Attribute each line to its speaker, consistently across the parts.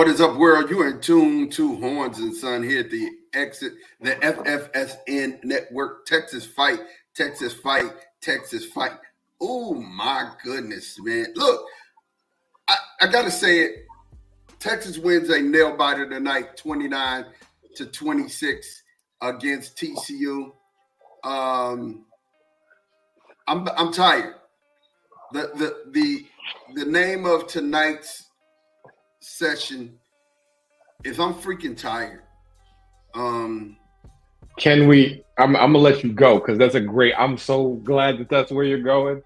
Speaker 1: What is up, world? You are in tune to Hornz and Son here at the exit, the FFSN network. Texas fight, Texas fight, Texas fight. Oh my goodness, man. Look, I, I gotta say it. Texas wins a nail biter tonight, 29 to 26 against TCU. Um I'm I'm tired. The the the the name of tonight's session is I'm freaking tired. Um,
Speaker 2: Can we? I'm, I'm gonna let you go because that's a great. I'm so glad that that's where you're going.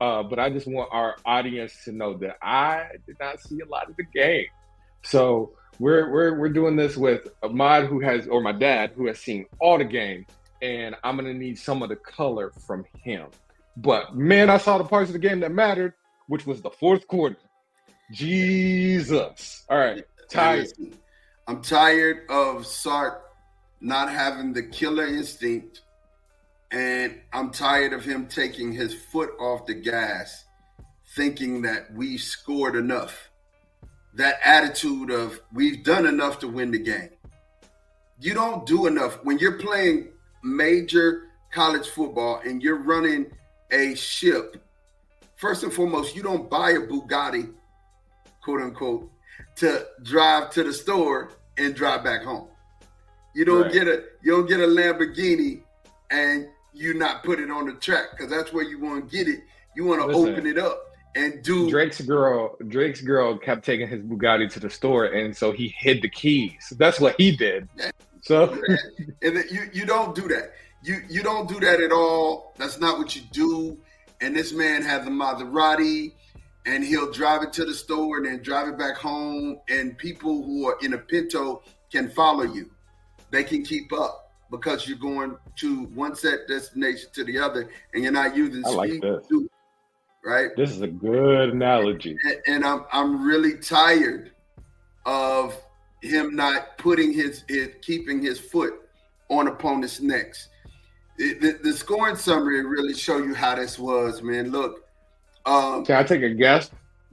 Speaker 2: Uh, but I just want our audience to know that I did not see a lot of the game. So we're we're we're doing this with Ahmad, who has, or my dad, who has seen all the game, and I'm gonna need some of the color from him. But man, I saw the parts of the game that mattered, which was the fourth quarter. Jesus. All right, tired.
Speaker 1: I'm tired of Sark not having the killer instinct, and I'm tired of him taking his foot off the gas, thinking that we scored enough. That attitude of we've done enough to win the game. You don't do enough when you're playing major college football and you're running a ship. First and foremost, you don't buy a Bugatti, quote unquote, to drive to the store and drive back home. You don't
Speaker 2: Right.
Speaker 1: get a you don't get a Lamborghini and you not put it on the track because that's where you want to get it. You want to open it up and do
Speaker 2: Drake's girl, Drake's girl kept taking his Bugatti to the store, and so he hid the keys. That's what he did. So
Speaker 1: and you you don't do that. You you don't do that at all. That's not what you do. And this man has a Maserati, and he'll drive it to the store and then drive it back home. And people who are in a Pinto can follow you. They can keep up because you're going to one set destination to the other, and you're not using
Speaker 2: I like
Speaker 1: speed
Speaker 2: this.
Speaker 1: right?
Speaker 2: this is a good analogy.
Speaker 1: and, and I'm I'm really tired of him not putting his, his keeping his foot on opponents' necks. It- the, the scoring summary really show you how this was, man. Look, um,
Speaker 2: Can I take a guess?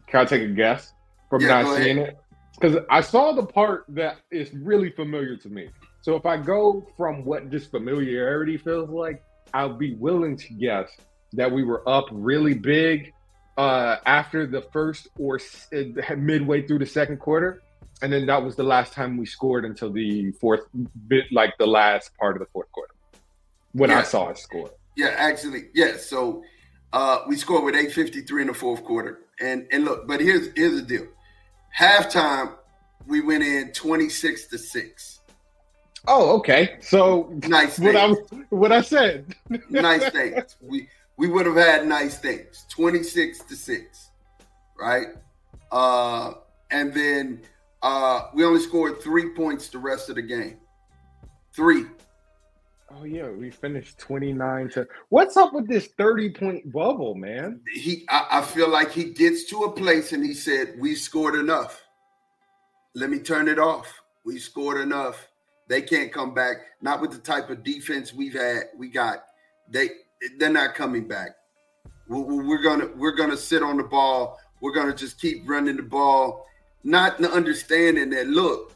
Speaker 2: Can I take a guess from
Speaker 1: Yeah,
Speaker 2: not seeing it? because I saw the part that is really familiar to me. So if I go from what just familiarity feels like, I'll be willing to guess that we were up really big uh, after the first or s- uh, midway through the second quarter, and then that was the last time we scored until the fourth bit, like the last part of the fourth quarter, when I saw us score.
Speaker 1: Yeah, actually, yes. So uh, we scored with 8:53 in the fourth quarter, and and look, but here's here's the deal. Halftime, we went in 26 to six.
Speaker 2: Oh, okay. So
Speaker 1: Nice
Speaker 2: what I what I said.
Speaker 1: nice things. We we would have had nice things. 26 to 6. Right? Uh and then uh we only scored 3 points the rest of the game. 3.
Speaker 2: Oh yeah, we finished twenty nine to. What's up with this thirty point bubble, man?
Speaker 1: He I, I feel like he gets to a place and he said, "We scored enough. Let me turn it off. We scored enough. They can't come back. Not with the type of defense we've had. We got. They they're not coming back. We- we- We're gonna we're gonna sit on the ball. We're gonna just keep running the ball, not understanding that. Look,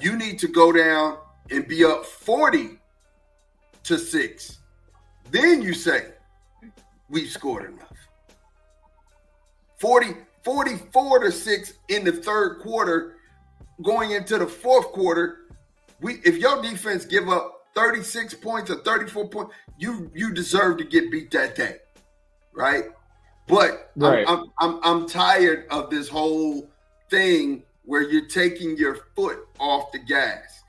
Speaker 1: you need to go down and be up forty to six. Then you say we've scored enough. 40, 44 to 6 in the third quarter, going into the fourth quarter. We if your defense give up 36 points or 34 points, you you deserve to get beat that day. Right? But I'm- I'm, I'm I'm tired of this whole thing where you're taking your foot off the gas.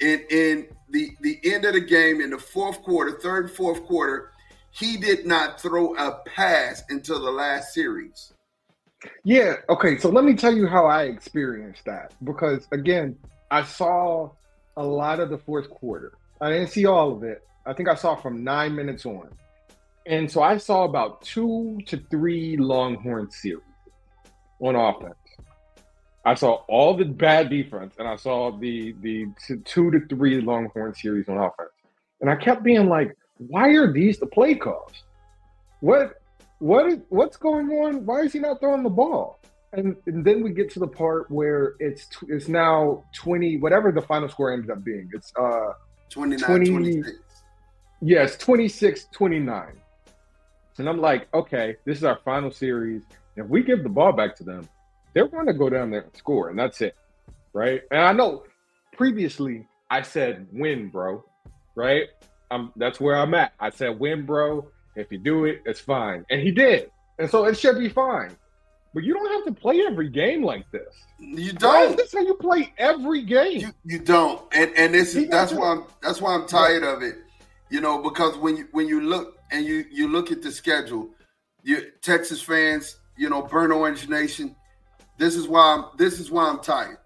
Speaker 1: and in the the end of the game in the fourth quarter, third fourth quarter, he did not throw a pass until the last series.
Speaker 2: Yeah. Okay. So let me tell you how I experienced that because again, I saw a lot of the fourth quarter. I didn't see all of it. I think I saw from nine minutes on, and so I saw about two to three Longhorn series on offense. I saw all the bad defense, and I saw the the two to three Longhorn series on offense, and I kept being like, "Why are these the play calls? What what is what's going on? Why is he not throwing the ball?" And, and then we get to the part where it's tw- it's now twenty whatever the final score ended up being. It's uh
Speaker 1: 29,
Speaker 2: 20
Speaker 1: 26.
Speaker 2: Yes, 26 29. And I'm like, okay, this is our final series. If we give the ball back to them, they're going to go down there and score, and that's it. Right. And I know previously I said win, bro. Right. Um, that's where I'm at. I said win, bro. If you do it, it's fine. And he did. And so it should be fine. But you don't have to play every game like this.
Speaker 1: You don't.
Speaker 2: this how you play every game?
Speaker 1: You, you don't. And and this is that's why I'm that's why I'm tired of it. You know, because when you when you look and you you look at the schedule, you Texas fans, you know, Burn Orange Nation, this is why I'm this is why I'm tired.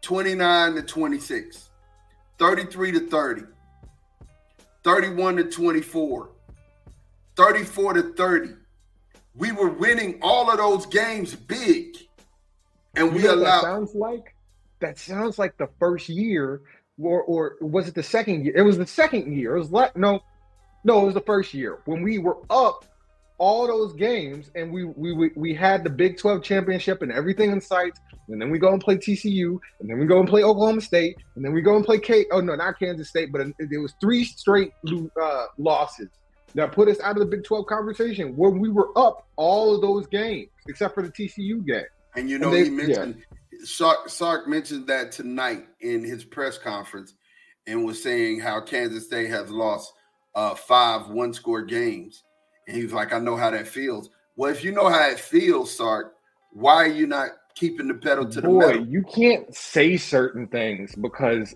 Speaker 1: 29 to 26, 33 to 30, 31 to 24, 34 to 30. We were winning all of those games big. And
Speaker 2: You
Speaker 1: we
Speaker 2: know that
Speaker 1: allowed
Speaker 2: sounds like? That sounds like the first year, or or was it the second year? It was the second year. It was like no, no, it was the first year when we were up all those games, and we we we, we had the Big Twelve championship and everything in sight. And then we go and play TCU, and then we go and play Oklahoma State, and then we go and play K. Oh no, not Kansas State, but it, was three straight uh, losses that put us out of the Big Twelve conversation where we were up all of those games except for the TCU game.
Speaker 1: And you
Speaker 2: And
Speaker 1: know,
Speaker 2: they-
Speaker 1: he mentioned Sark, Sark mentioned that tonight in his press conference and was saying how Kansas State has lost uh, five one score games. And he was like, I know how that feels. Well, if you know how it feels, Sark, why are you not keeping the pedal to the
Speaker 2: Boy,
Speaker 1: metal?
Speaker 2: you can't say certain things because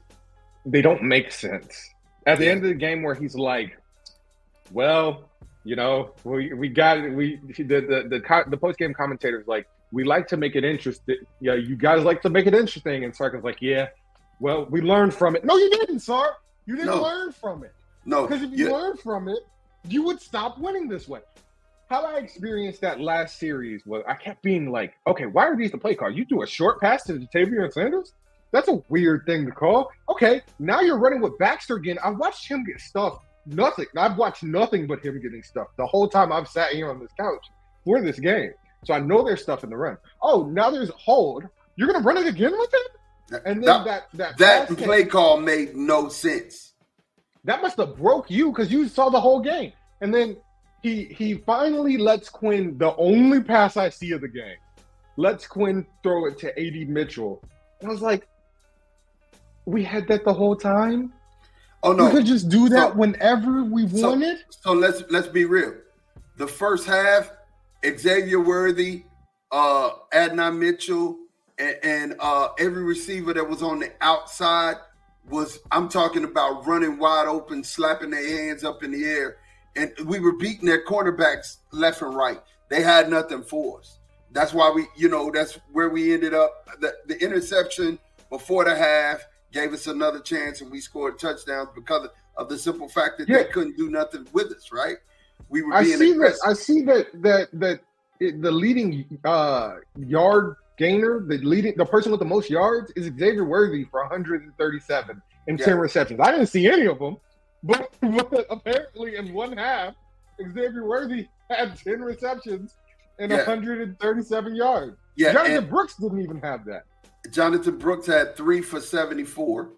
Speaker 2: they don't make sense. At the
Speaker 1: Yeah.
Speaker 2: end of the game, where he's like, "Well, you know, we we got it. We the the the, the post game commentators like we like to make it interesting. Yeah, you guys like to make it interesting." And Sark is like, "Yeah, well, we learned from it. No, you didn't, Sark. You didn't
Speaker 1: No.
Speaker 2: learn from it.
Speaker 1: No,
Speaker 2: Because if you
Speaker 1: you-
Speaker 2: learned from it, you would stop winning this way. How I experienced that last series was I kept being like, okay, why are these the play cards? You do a short pass to Ja'Tavion Sanders? That's a weird thing to call. Okay, now you're running with Baxter again. I watched him get stuffed. Nothing. I've watched nothing but him getting stuffed the whole time I've sat here on this couch for this game. So I know there's stuff in the run. Oh, now there's hold. You're gonna run it again with him? And then that that
Speaker 1: that
Speaker 2: pass
Speaker 1: play
Speaker 2: catch-
Speaker 1: call made no sense.
Speaker 2: That must have broke you because you saw the whole game. And then he he finally lets Quinn the only pass I see of the game. Lets Quinn throw it to AD Mitchell. And I was like, we had that the whole time.
Speaker 1: Oh no,
Speaker 2: We could just do that
Speaker 1: So-
Speaker 2: whenever we
Speaker 1: so,
Speaker 2: wanted.
Speaker 1: So let's let's be real. The first half, Xavier Worthy, uh, Adonai Mitchell, and, and uh, every receiver that was on the outside was I'm talking about running wide open, slapping their hands up in the air, and we were beating their cornerbacks left and right. They had nothing for us. That's why we, you know, that's where we ended up. The, the interception before the half gave us another chance, and we scored touchdowns because of, the simple fact that
Speaker 2: Yeah.
Speaker 1: they couldn't do nothing with us. Right? We were
Speaker 2: I
Speaker 1: being
Speaker 2: see that. I see that. That that it, the leading uh, yard gainer, the leading, the person with the most yards is Xavier Worthy for 137 and 10 receptions. I didn't see any of them, but, but apparently in one half, Xavier Worthy had 10 receptions and
Speaker 1: Yeah.
Speaker 2: 137 yards.
Speaker 1: yeah,
Speaker 2: Jonathan Brooks didn't even have that.
Speaker 1: Jonathan Brooks had three for 74,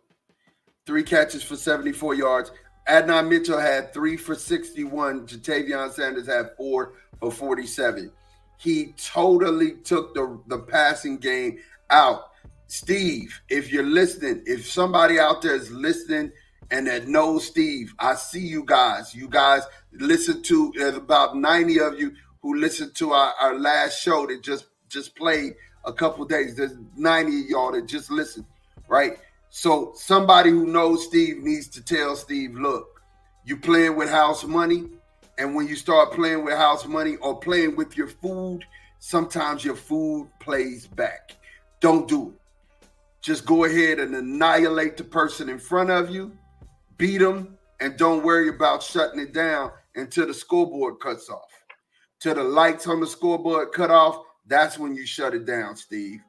Speaker 1: three catches for 74 yards. Adonai Mitchell had three for 61. Ja'Tavion Sanders had four for 47. He totally took the, the passing game out. Steve, if you're listening, if somebody out there is listening and that knows Steve, I see you guys. You guys listen to there's about 90 of you who listened to our, our last show that just just played a couple days. There's 90 of y'all that just listened, right? So somebody who knows Steve needs to tell Steve, look, you playing with house money, and when you start playing with house money or playing with your food, sometimes your food plays back. Don't do it. Just go ahead and annihilate the person in front of you, beat them, and don't worry about shutting it down until the scoreboard cuts off. Till the lights on the scoreboard cut off, that's when you shut it down, Steve.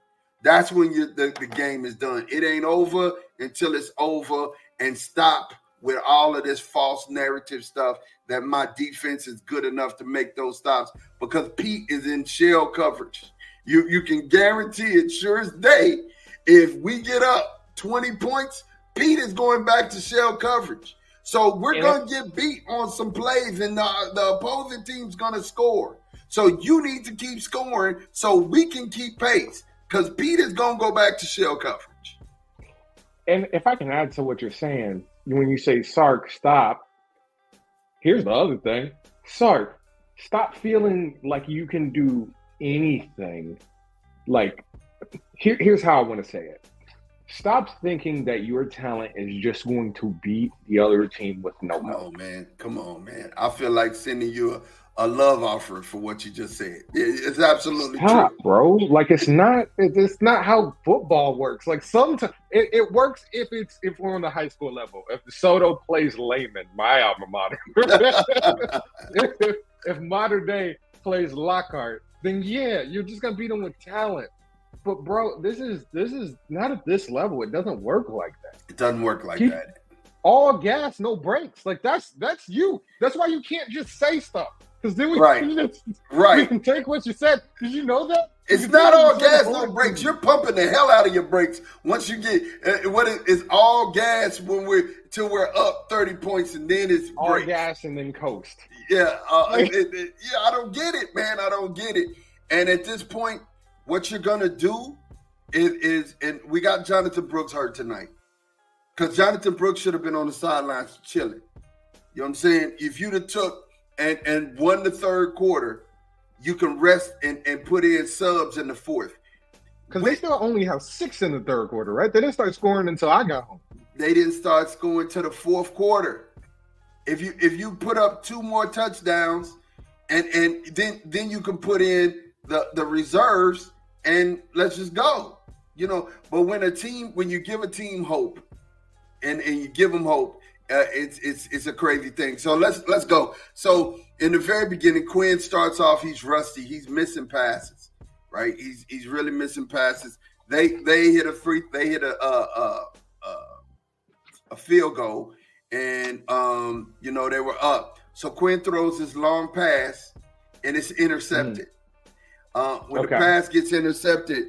Speaker 1: That's when you the, the game is done. It ain't over until it's over and stop with all of this false narrative stuff that my defense is good enough to make those stops because Pete is in shell coverage. You you can guarantee it sure as day if we get up 20 points, Pete is going back to shell coverage. So we're
Speaker 2: Yeah.
Speaker 1: going to get beat on some plays and the, the opposing team's going to score. So you need to keep scoring so we can keep pace because Pete is going to go back to shell coverage.
Speaker 2: And if I can add to what you're saying, when you say Sark, stop. Here's the other thing, Sark, stop feeling like you can do anything. Like, here, here's how I want to say it. Stop thinking that your talent is just going to beat the other team with no help.
Speaker 1: on, man. Come on, man. I feel like sending you a, a love offer for what you just said. It's absolutely
Speaker 2: Stop,
Speaker 1: true.
Speaker 2: bro. Like it's not. It's not how football works. Like sometimes it, it works if it's if we're on the high school level. If Soto plays Lehman, my alma mater. if, if modern day plays Lockhart, then yeah, you're just gonna beat them with talent. But bro, this is this is not at this level. It doesn't work like that.
Speaker 1: It doesn't work like
Speaker 2: Keep-
Speaker 1: that.
Speaker 2: All gas, no brakes. Like that's that's you. That's why you can't just say stuff. Because then we
Speaker 1: Right.
Speaker 2: can just, we
Speaker 1: Right.
Speaker 2: can take what you said. Did you know that?
Speaker 1: It's not all gas, no brakes. You're pumping the hell out of your brakes once you get uh, what is it's all gas when we're till we're up 30 points and then it's
Speaker 2: all
Speaker 1: brakes.
Speaker 2: gas and then coast.
Speaker 1: Yeah, uh, it- it- it- yeah, I don't get it, man. I don't get it. And at this point, what you're gonna do is, is and we got Jonathan Brooks hurt tonight because Jonathan Brooks should have been on the sidelines chilling. You know what I'm saying? If you'd have took and and won the third quarter, you can rest and, and put in subs in the fourth.
Speaker 2: Because they still only have six in the third quarter, right? They didn't start scoring until I got home.
Speaker 1: They didn't start scoring to the fourth quarter. If you if you put up two more touchdowns, and and then then you can put in the the reserves and let's just go. You know, but when a team when you give a team hope, and and you give them hope, uh, it's it's it's a crazy thing. So let's let's go. So in the very beginning, Quinn starts off. He's rusty. He's missing passes. Right. He's he's really missing passes. They they hit a free. They hit a a a, a, field goal, and um you know they were up. So Quinn throws his long pass, and it's intercepted. Uh, when the pass gets intercepted,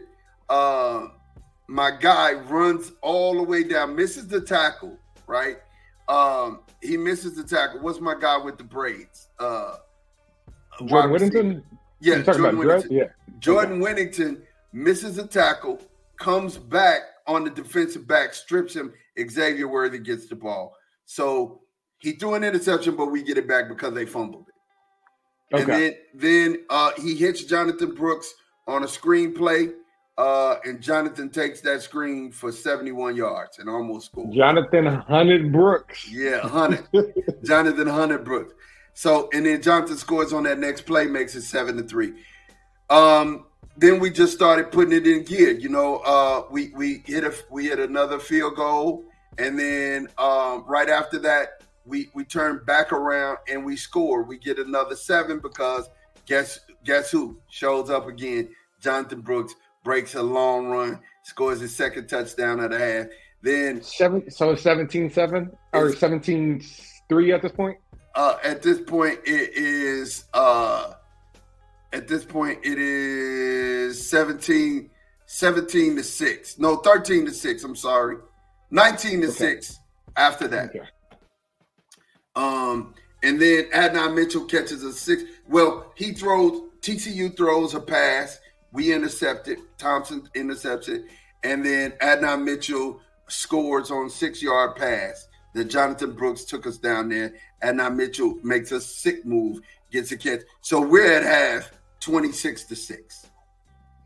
Speaker 1: uh, my guy runs all the way down, misses the tackle, right? Um, he misses the tackle. What's my guy with the braids? Uh,
Speaker 2: Jordan Whittington.
Speaker 1: Yeah,
Speaker 2: you talking
Speaker 1: Jordan
Speaker 2: about?
Speaker 1: Whittington.
Speaker 2: Yeah.
Speaker 1: Jordan Whittington misses a tackle, comes back on the defensive back, strips him. Xavier Worthy gets the ball. So he threw an interception, but we get it back because they fumbled it. And
Speaker 2: Okay.
Speaker 1: then then uh, he hits Jonathan Brooks on a screen play, uh, and Jonathan takes that screen for 71 yards and almost scores.
Speaker 2: Jonathan Hunted Brooks.
Speaker 1: Yeah, Hunter. Jonathan Hunter Brooks. So and then Jonathan scores on that next play, makes it seven to three. Um, then we just started putting it in gear. You know, uh, we we hit a we hit another field goal, and then um, right after that, we we turn back around and we score. We get another seven because guess guess who shows up again? Jonathan Brooks breaks a long run, scores his second touchdown of the half. Then
Speaker 2: Seven, so 17-7 or 17-3 at this point?
Speaker 1: uh, at this point it is uh, at this point it is 17 17 to 6 no 13 to 6 i'm sorry 19 to
Speaker 2: Okay.
Speaker 1: 6 after that
Speaker 2: Okay.
Speaker 1: um and then adonai mitchell catches a six well he throws tcu throws a pass we intercepted. thompson intercepted. and then adonai mitchell scores on six yard pass that jonathan brooks took us down there adonai mitchell makes a sick move gets a catch so we're at half 26 to 6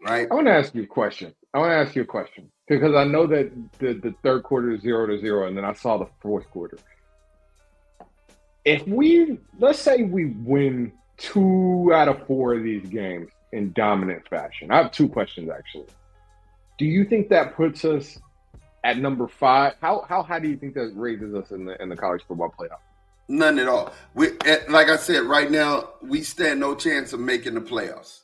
Speaker 1: right
Speaker 2: I want to ask you a question. I want to ask you a question because I know that the, the third quarter is zero to zero, and then I saw the fourth quarter. If we, let's say we win two out of four of these games in dominant fashion, I have two questions actually. Do you think that puts us at number five? How how high do you think that raises us in the in the college football playoff?
Speaker 1: None at all. We, like I said, right now we stand no chance of making the playoffs.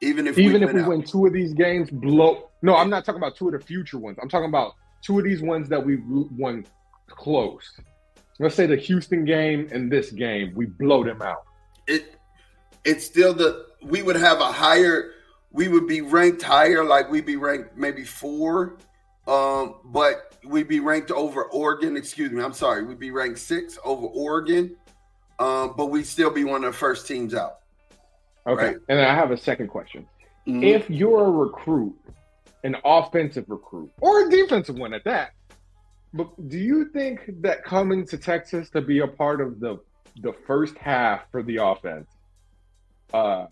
Speaker 1: Even if
Speaker 2: Even
Speaker 1: we
Speaker 2: if
Speaker 1: win
Speaker 2: we
Speaker 1: out.
Speaker 2: win two of these games, blow. No, I'm not talking about two of the future ones. I'm talking about two of these ones that we won close. Let's say the Houston game and this game, we blow them out.
Speaker 1: it it's still the we would have a higher we would be ranked higher like we'd be ranked maybe four um but we'd be ranked over oregon excuse me i'm sorry we'd be ranked six over oregon um but we'd still be one of the first teams out
Speaker 2: Okay.
Speaker 1: Right.
Speaker 2: And then I have a second question.
Speaker 1: Mhm.
Speaker 2: If you're a recruit, an offensive recruit, or a defensive one at that, but do you think that coming to Texas to be a part of the the first half for the offense, uh,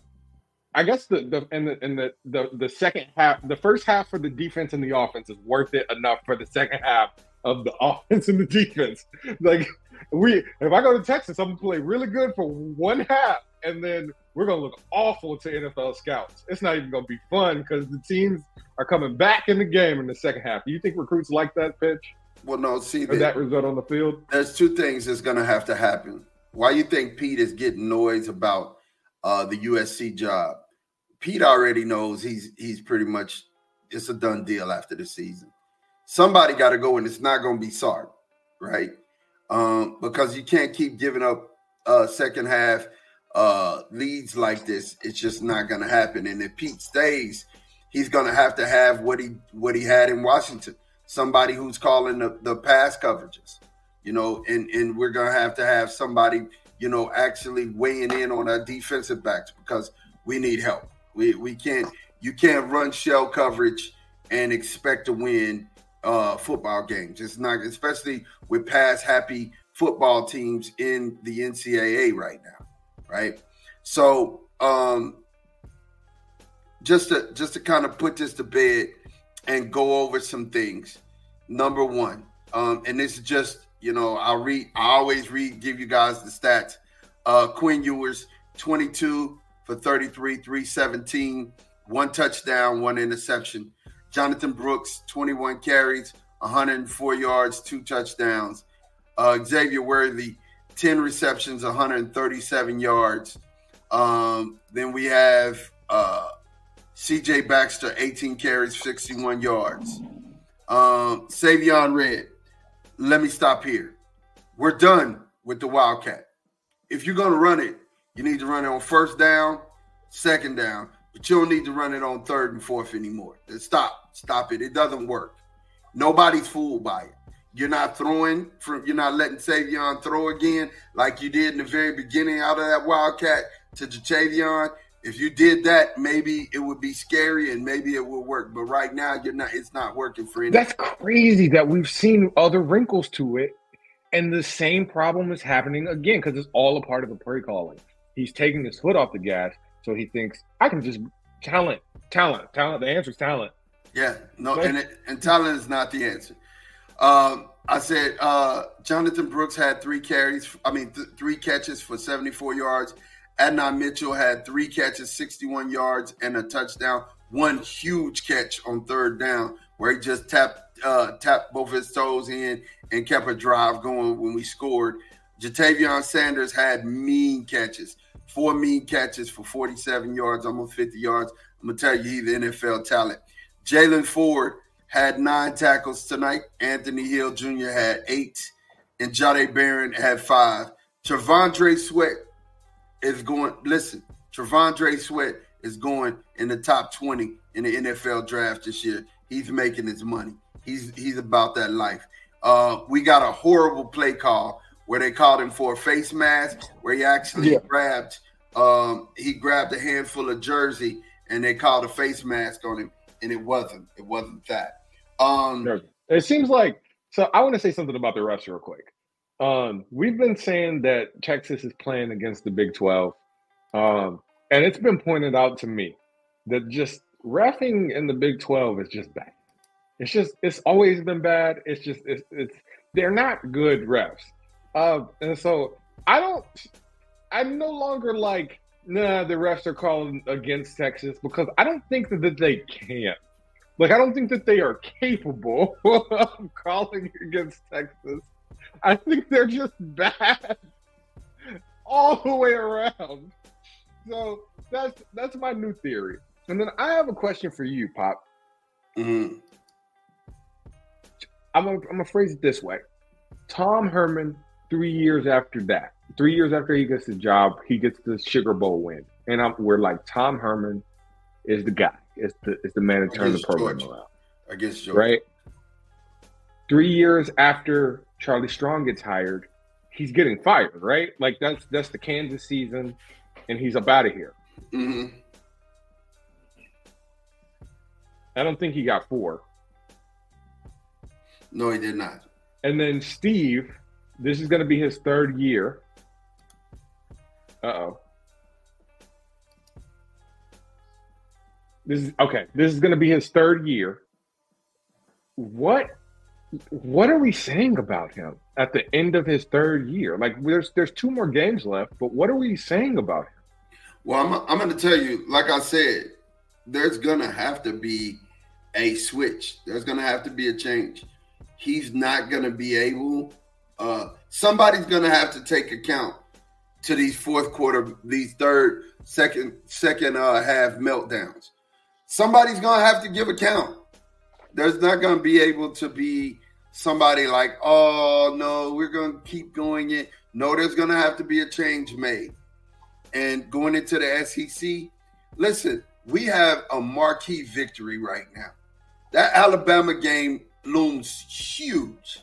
Speaker 2: I guess the the and the and the, the the second half, the first half for the defense and the offense is worth it enough for the second half of the offense and the defense. Like we, if I go to Texas, I'm gonna play really good for one half, and then we're gonna look awful to NFL scouts. It's not even gonna be fun because the teams are coming back in the game in the second half. Do you think recruits like that pitch
Speaker 1: well no see
Speaker 2: or that result on the field?
Speaker 1: there's two things that's going to have to happen. Why you think Pete is getting noise about uh, the USC job? Pete already knows he's he's pretty much it's a done deal after the season. Somebody got to go, and it's not going to be Sark, right? Um, because you can't keep giving up uh, second half uh, leads like this. It's just not going to happen. And if Pete stays, he's going to have to have what he what he had in Washington. Somebody who's calling the, the pass coverages you know, and and we're gonna have to have somebody, you know, actually weighing in on our defensive backs because we need help. We we can't you can't run shell coverage and expect to win uh football games. It's not especially with pass happy football teams in the NCAA right now, right? So um just to just to kind of put this to bed and go over some things. Number one, um, and this is just you know I'll read. I always read, give you guys the stats. Uh, Quinn Ewers, 22 for 33, 317, one touchdown, one interception. Jonathan Brooks, 21 carries, 104 yards, two touchdowns. Uh, Xavier Worthy, 10 receptions, 137 yards. Um, then we have uh, CJ Baxter, 18 carries, 61 yards. Um, Savion Red, let me stop here. We're done with the Wildcat. If you're going to run it, you need to run it on first down, second down, but you don't need to run it on third and fourth anymore. Stop, stop it. It doesn't work. Nobody's fooled by it. You're not throwing from. You're not letting Savion throw again like you did in the very beginning out of that Wildcat to Ja'Tavion. If you did that, maybe it would be scary and maybe it would work. But right now, you're not. It's not working for you.
Speaker 2: That's crazy that we've seen other wrinkles to it, and the same problem is happening again because it's all a part of the play calling. He's taking his foot off the gas, so he thinks I can just talent, talent, talent. The answer is talent.
Speaker 1: Yeah, no, and it, and talent is not the answer. Um, I said uh, Jonathan Brooks had three carries. I mean, th- three catches for 74 yards. Adonai Mitchell had three catches, 61 yards, and a touchdown. One huge catch on third down where he just tapped uh, tapped both his toes in and kept a drive going when we scored. Ja'Tavion Sanders had mean catches, four mean catches for 47 yards, almost 50 yards. I'm gonna tell you, he's the NFL talent. Jaylan Ford had nine tackles tonight. Anthony Hill Jr. had eight, and Jahdae Barron had five. T'Vondre Sweat is going. Listen, T'Vondre Sweat is going in the top twenty in the NFL draft this year. He's making his money. He's he's about that life. Uh, we got a horrible play call where they called him for a face mask, where he actually yeah. grabbed um, he grabbed a handful of jersey and they called a face mask on him, and it wasn't. It wasn't that. Um,
Speaker 2: it seems like so. I want to say something about the refs real quick. Um, we've been saying that Texas is playing against the Big Twelve, um, and it's been pointed out to me that just refing in the Big Twelve is just bad. It's just it's always been bad. It's just it's, it's they're not good refs, uh, and so I don't. I'm no longer like nah. The refs are calling against Texas because I don't think that, that they can't. Like, I don't think that they are capable of calling against Texas. I think they're just bad all the way around. So that's that's my new theory. And then I have a question for you, Pop. Mm-hmm. I'm I'm gonna phrase it this way: Tom Herman, three years after that, three years after he gets the job, he gets the Sugar Bowl win, and I'm, we're like, Tom Herman is the guy is the is the man to turn the program Georgia. around.
Speaker 1: Against Georgia.
Speaker 2: Right. Three years after Charlie Strong gets hired, he's getting fired. Right. Like that's that's the Kansas season, and he's up out of here. Mm-hmm. I don't think he got four.
Speaker 1: No, he did not.
Speaker 2: And then Steve, this is going to be his third year. Uh oh. This is okay. This is going to be his third year. What what are we saying about him at the end of his third year? Like there's there's two more games left, but what are we saying about him?
Speaker 1: Well, I'm I'm going to tell you, like I said, there's going to have to be a switch. There's going to have to be a change. He's not going to be able uh somebody's going to have to take account to these fourth quarter, these third, second, second uh half meltdowns somebody's going to have to give account. There's not going to be able to be somebody like, oh, no, we're going to keep going in. No, there's going to have to be a change made. And going into the SEC, listen, we have a marquee victory right now. That Alabama game looms huge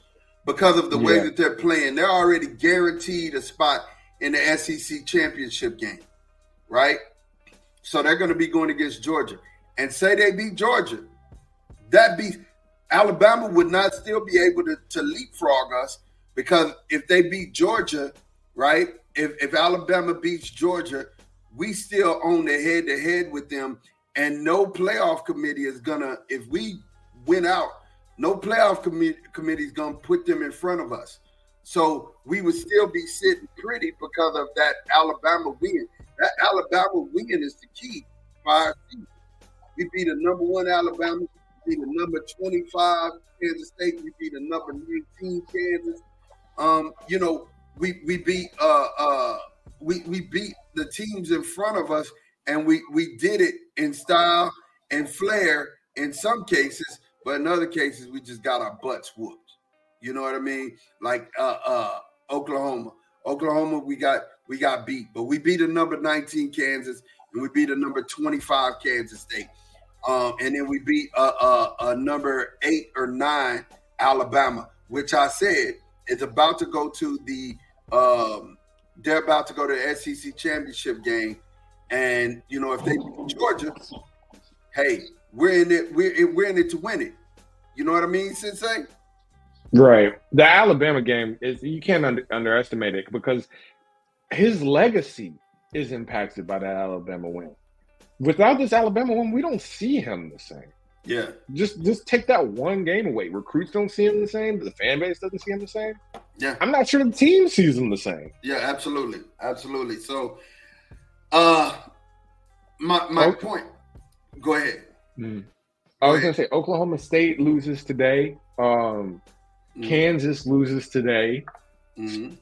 Speaker 1: because of the yeah. way that they're playing. They're already guaranteed a spot in the SEC championship game, right? So they're going to be going against Georgia and say they beat Georgia, that be Alabama would not still be able to, to leapfrog us because if they beat Georgia, right? If, if Alabama beats Georgia, we still own the head to head with them, and no playoff committee is gonna. If we win out, no playoff committee committee is gonna put them in front of us. So we would still be sitting pretty because of that Alabama win. That Alabama win is the key for our season. We beat a number one Alabama. We beat a number 25 Kansas State. We beat a number 19 Kansas. Um, you know, we we beat uh uh we we beat the teams in front of us and we we did it in style and flair in some cases, but in other cases we just got our butts whooped. You know what I mean? Like uh uh Oklahoma. Oklahoma, we got we got beat, but we beat a number 19 Kansas and we beat a number 25 Kansas State. Um, and then we beat a, a, a, number eight or nine Alabama, which I said is about to go to the. Um, they're about to go to the SEC championship game, and you know if they beat Georgia, hey, we're in it. We're we're in it to win it. You know what I mean, Sensei?
Speaker 2: Right. The Alabama game is you can't under, underestimate it because his legacy is impacted by that Alabama win. Without this Alabama win, we don't see him the same.
Speaker 1: Yeah.
Speaker 2: Just just take that one game away. Recruits don't see him the same. The fan base doesn't see him the same.
Speaker 1: Yeah.
Speaker 2: I'm not sure the team sees him the same.
Speaker 1: Yeah, absolutely. Absolutely. So uh my my okay. point. Go ahead.
Speaker 2: Mm. I was gonna say Oklahoma State loses today. Um mm. Kansas loses today.
Speaker 1: Mm-hmm.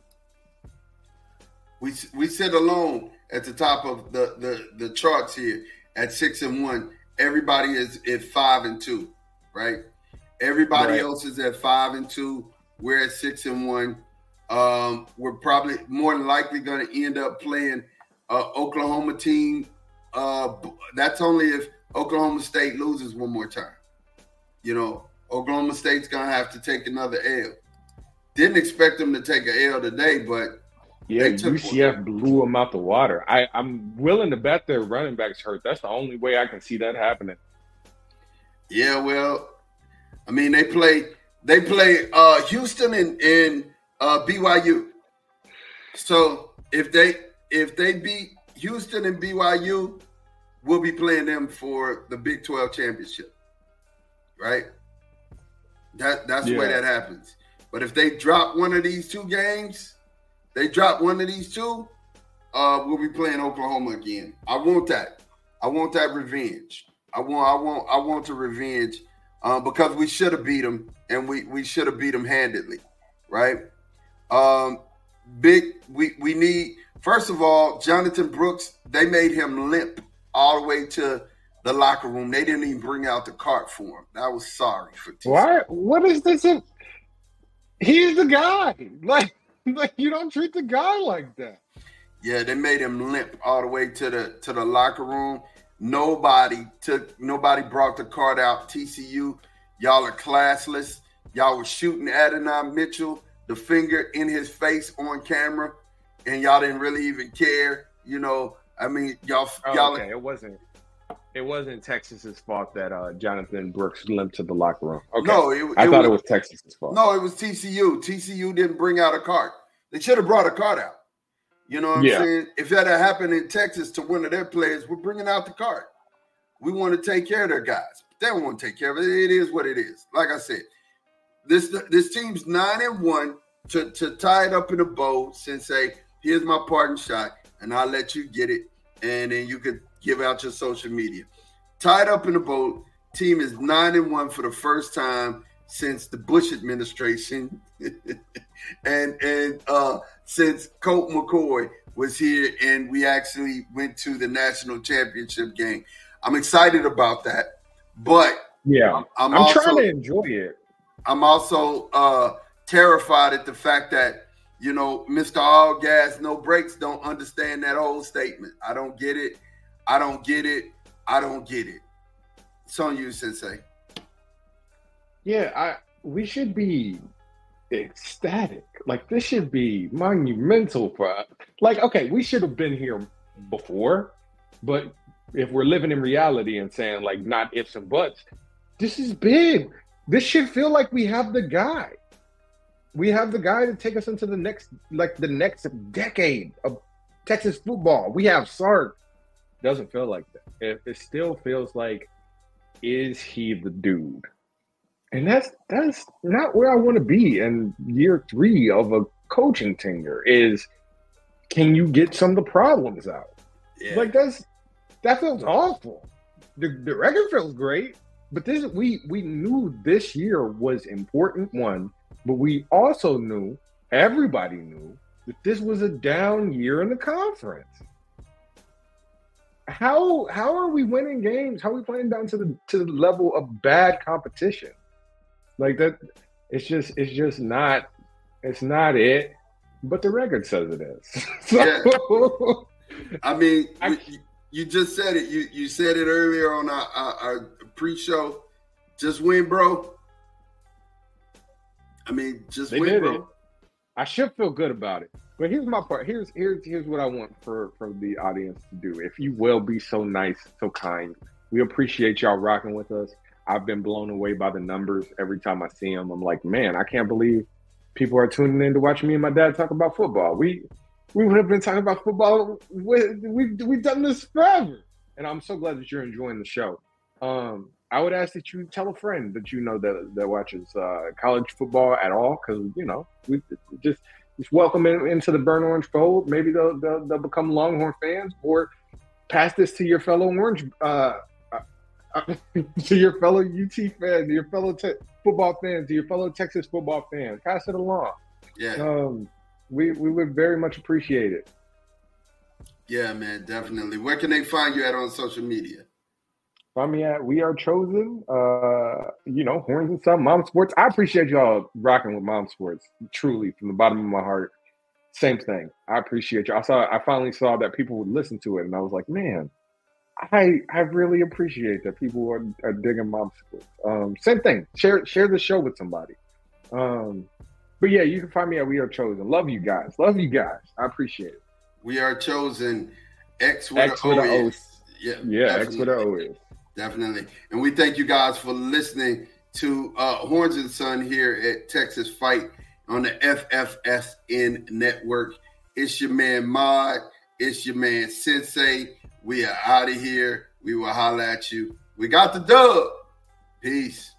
Speaker 1: We we sit alone at the top of the, the the charts here at six and one. Everybody is at five and two, right? Everybody right. else is at five and two. We're at six and one. Um, we're probably more than likely going to end up playing uh, Oklahoma team. Uh, that's only if Oklahoma State loses won more time. You know, Oklahoma State's going to have to take another L. Didn't expect them to take an L today, but
Speaker 2: yeah, UCF one. blew them out the water. I, I'm willing to bet their running backs hurt. That's the only way I can see that happening.
Speaker 1: Yeah, well, I mean they play they play uh, Houston and, and uh, BYU. So if they if they beat Houston and BYU, we'll be playing them for the Big 12 championship. Right? That that's yeah. the way that happens. But if they drop one of these two games, they drop one of these two, uh, we'll be playing Oklahoma again. I want that. I want that revenge. I want I want I want the revenge uh, because we should have beat them and we we should have beat them handedly, right? Um, big we we need first of all Jonathan Brooks. They made him limp all the way to the locker room. They didn't even bring out the cart for him. I was sorry for.
Speaker 2: TC. Why? What is this? He's the guy. Like like you don't treat the guy like that.
Speaker 1: Yeah, they made him limp all the way to the to the locker room. Nobody took nobody brought the card out. TCU, y'all are classless. Y'all were shooting Adonai Mitchell the finger in his face on camera, and y'all didn't really even care. You know, I mean, y'all
Speaker 2: oh,
Speaker 1: y'all.
Speaker 2: Okay, it wasn't. It wasn't Texas's fault that uh, Jonathan Brooks limped to the locker room. Okay. No, it, it I thought was, it was Texas's fault.
Speaker 1: No, it was TCU. TCU didn't bring out a card. They should have brought a card out. You know what I'm saying? If that had happened in Texas to one of their players, we're bringing out the card. We want to take care of their guys. They don't want to take care of it. It is what it is. Like I said, this this team's nine and one to, to tie it up in a bow. Sensei, here's my parting shot, and I'll let you get it, and then you could give out your social media. Tied up in the boat. Team is nine and one for the first time since the Bush administration, and and uh, since Colt McCoy was here, and we actually went to the national championship game. I'm excited about that, but
Speaker 2: yeah, I'm, I'm, I'm also, trying to enjoy it.
Speaker 1: I'm also uh, terrified at the fact that you know Mr. All Gas No Brakes don't understand that whole statement. I don't get it. I don't get it. I don't get it. It's on you, Sensei.
Speaker 2: Yeah, I we should be ecstatic. Like this should be monumental for like okay, we should have been here before, but if we're living in reality and saying like not ifs and buts, this is big. This should feel like we have the guy. We have the guy to take us into the next like the next decade of Texas football. We have Sark. Doesn't feel like that. It, it still feels like, is he the dude? And that's that's not where I want to be in year three of a coaching tenure. Is can you get some of the problems out? Yeah. Like that's that feels awful. The the record feels great, but this we we knew this year was important one, but we also knew everybody knew that this was a down year in the conference how how are we winning games? How are we playing down to the to the level of bad competition? Like that, it's just it's just not it's not it. But the record says it is.
Speaker 1: so, yeah. I mean, I, you just said it. You you said it earlier on our, our, our pre-show. Just win, bro. I mean, just
Speaker 2: They
Speaker 1: bro.
Speaker 2: it. I should feel good about it. But here's my part. Here's here's here's what I want for for the audience to do. If you will be so nice, so kind, we appreciate y'all rocking with us. I've been blown away by the numbers every time I see them. I'm like, man, I can't believe people are tuning in to watch me and my dad talk about football. We we would have been talking about football. We we we've done this forever, and I'm so glad that you're enjoying the show. Um, I would ask that you tell a friend that you know that that watches uh, college football at all, because you know we just just welcome them into the burn orange fold. Maybe they'll, they'll they'll become Longhorn fans, or pass this to your fellow orange, uh, uh, to your fellow UT fans, to your fellow te- football fans, to your fellow Texas football fans. Pass it along.
Speaker 1: Yeah,
Speaker 2: Um, we we would very much appreciate it.
Speaker 1: yeah, man, definitely. Where can they find you at on social media?
Speaker 2: Find me at We Are Chosen. Uh, you know, Hornz and Son, Mom Sports. I appreciate y'all rocking with Mom Sports. Truly, from the bottom of my heart. Same thing. I appreciate you. I saw. I finally saw that people would listen to it, and I was like, man, I I really appreciate that people are, are digging Mom Sports. Um, same thing. Share share the show with somebody. Um, but yeah, you can find me at We Are Chosen. Love you guys. Love you guys. I appreciate it.
Speaker 1: We are chosen. X with
Speaker 2: X
Speaker 1: a
Speaker 2: with
Speaker 1: O
Speaker 2: O.
Speaker 1: Yeah,
Speaker 2: Yeah, X with an O is.
Speaker 1: Definitely. And we thank you guys for listening to uh, Hornz and Son here at Texas Fight on the FFSN network. It's your man Mod. It's your man Sensei. We are out of here. We will holler at you. We got the dub. Peace.